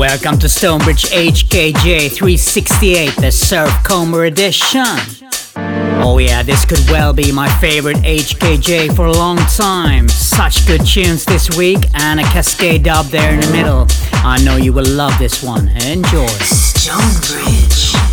Welcome to Stonebridge HKJ 368, the Surf Comer edition. Oh yeah, this could well be my favorite HKJ for a long time. Such good tunes this week and a Kaskade dub there in the middle. I know you will love this one. Enjoy. Stonebridge.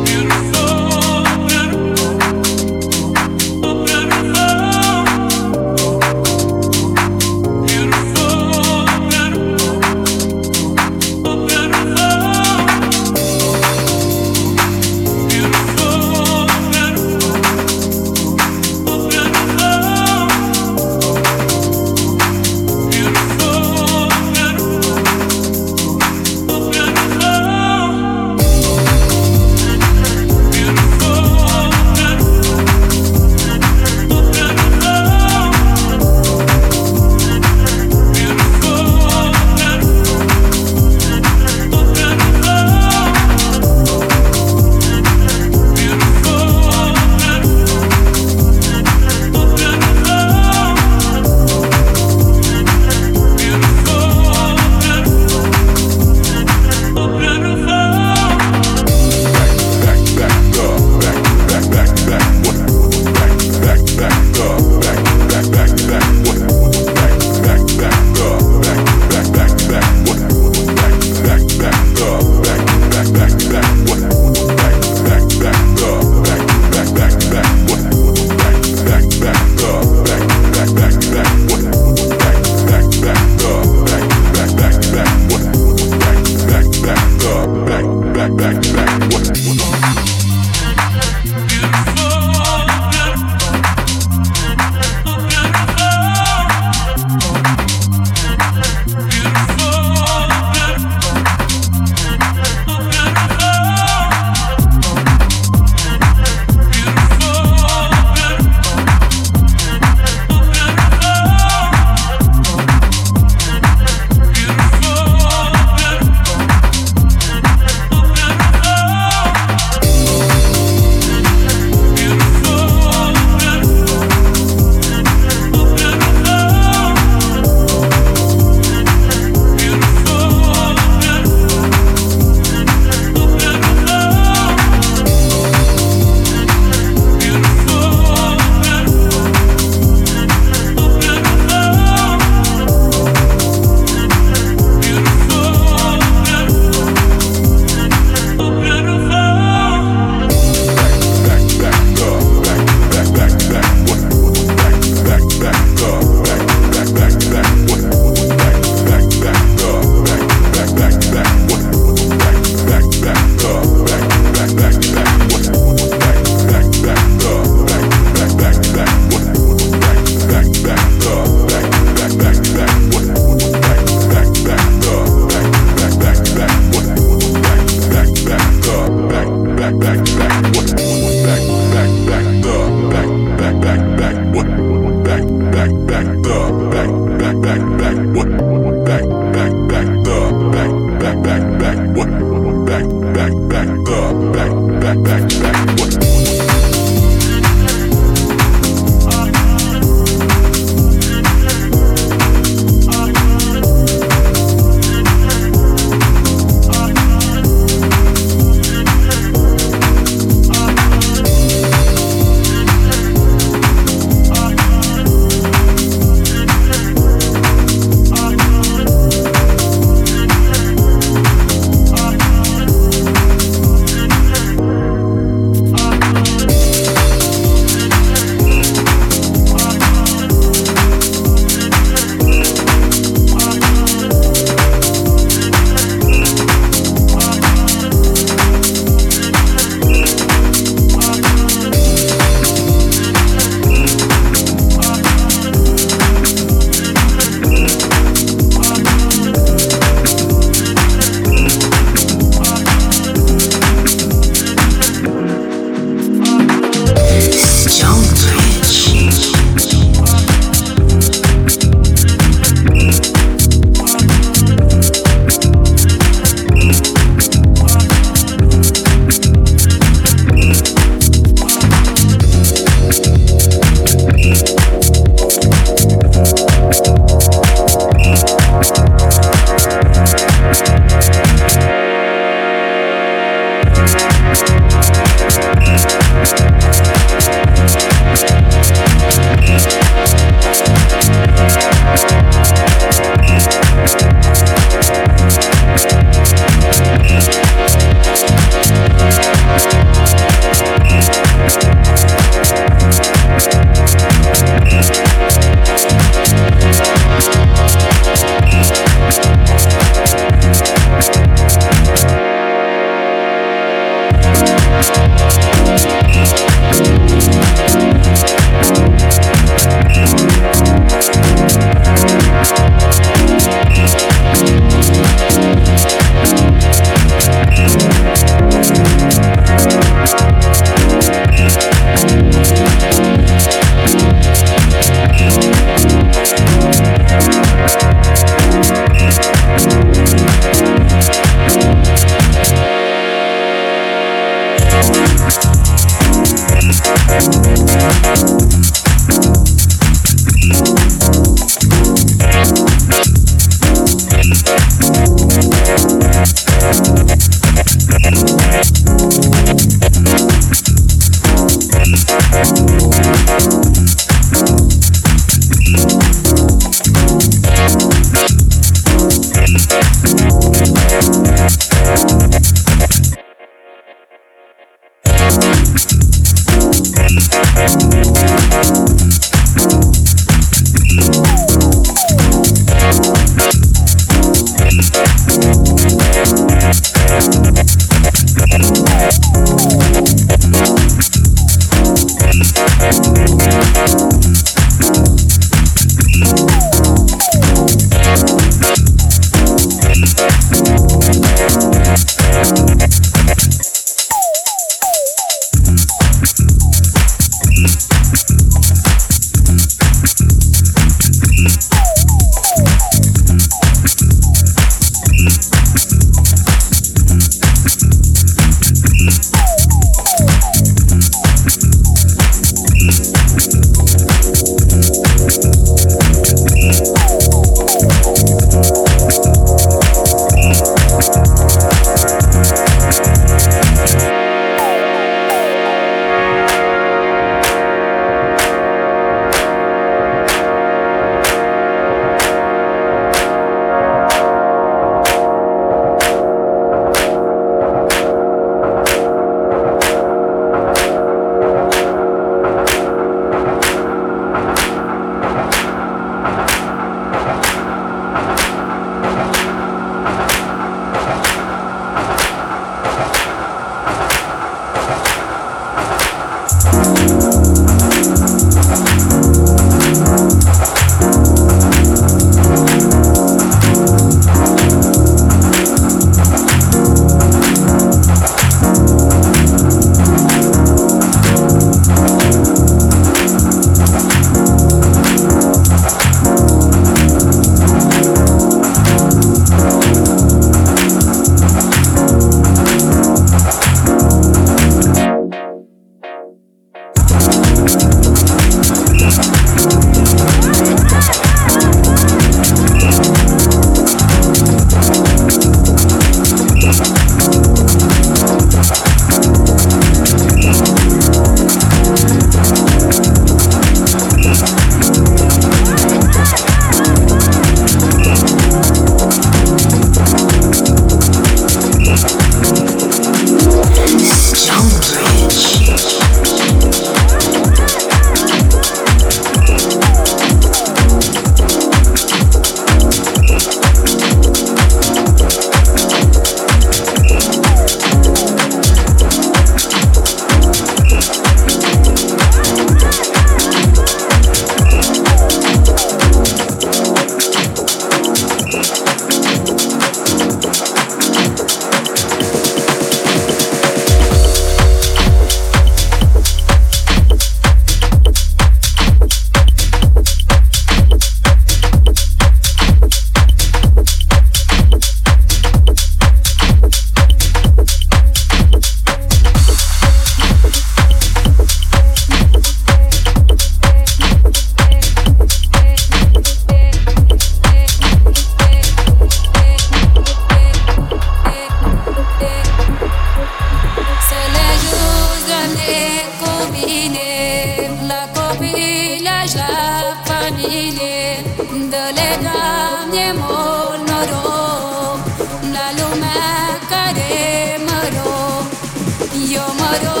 La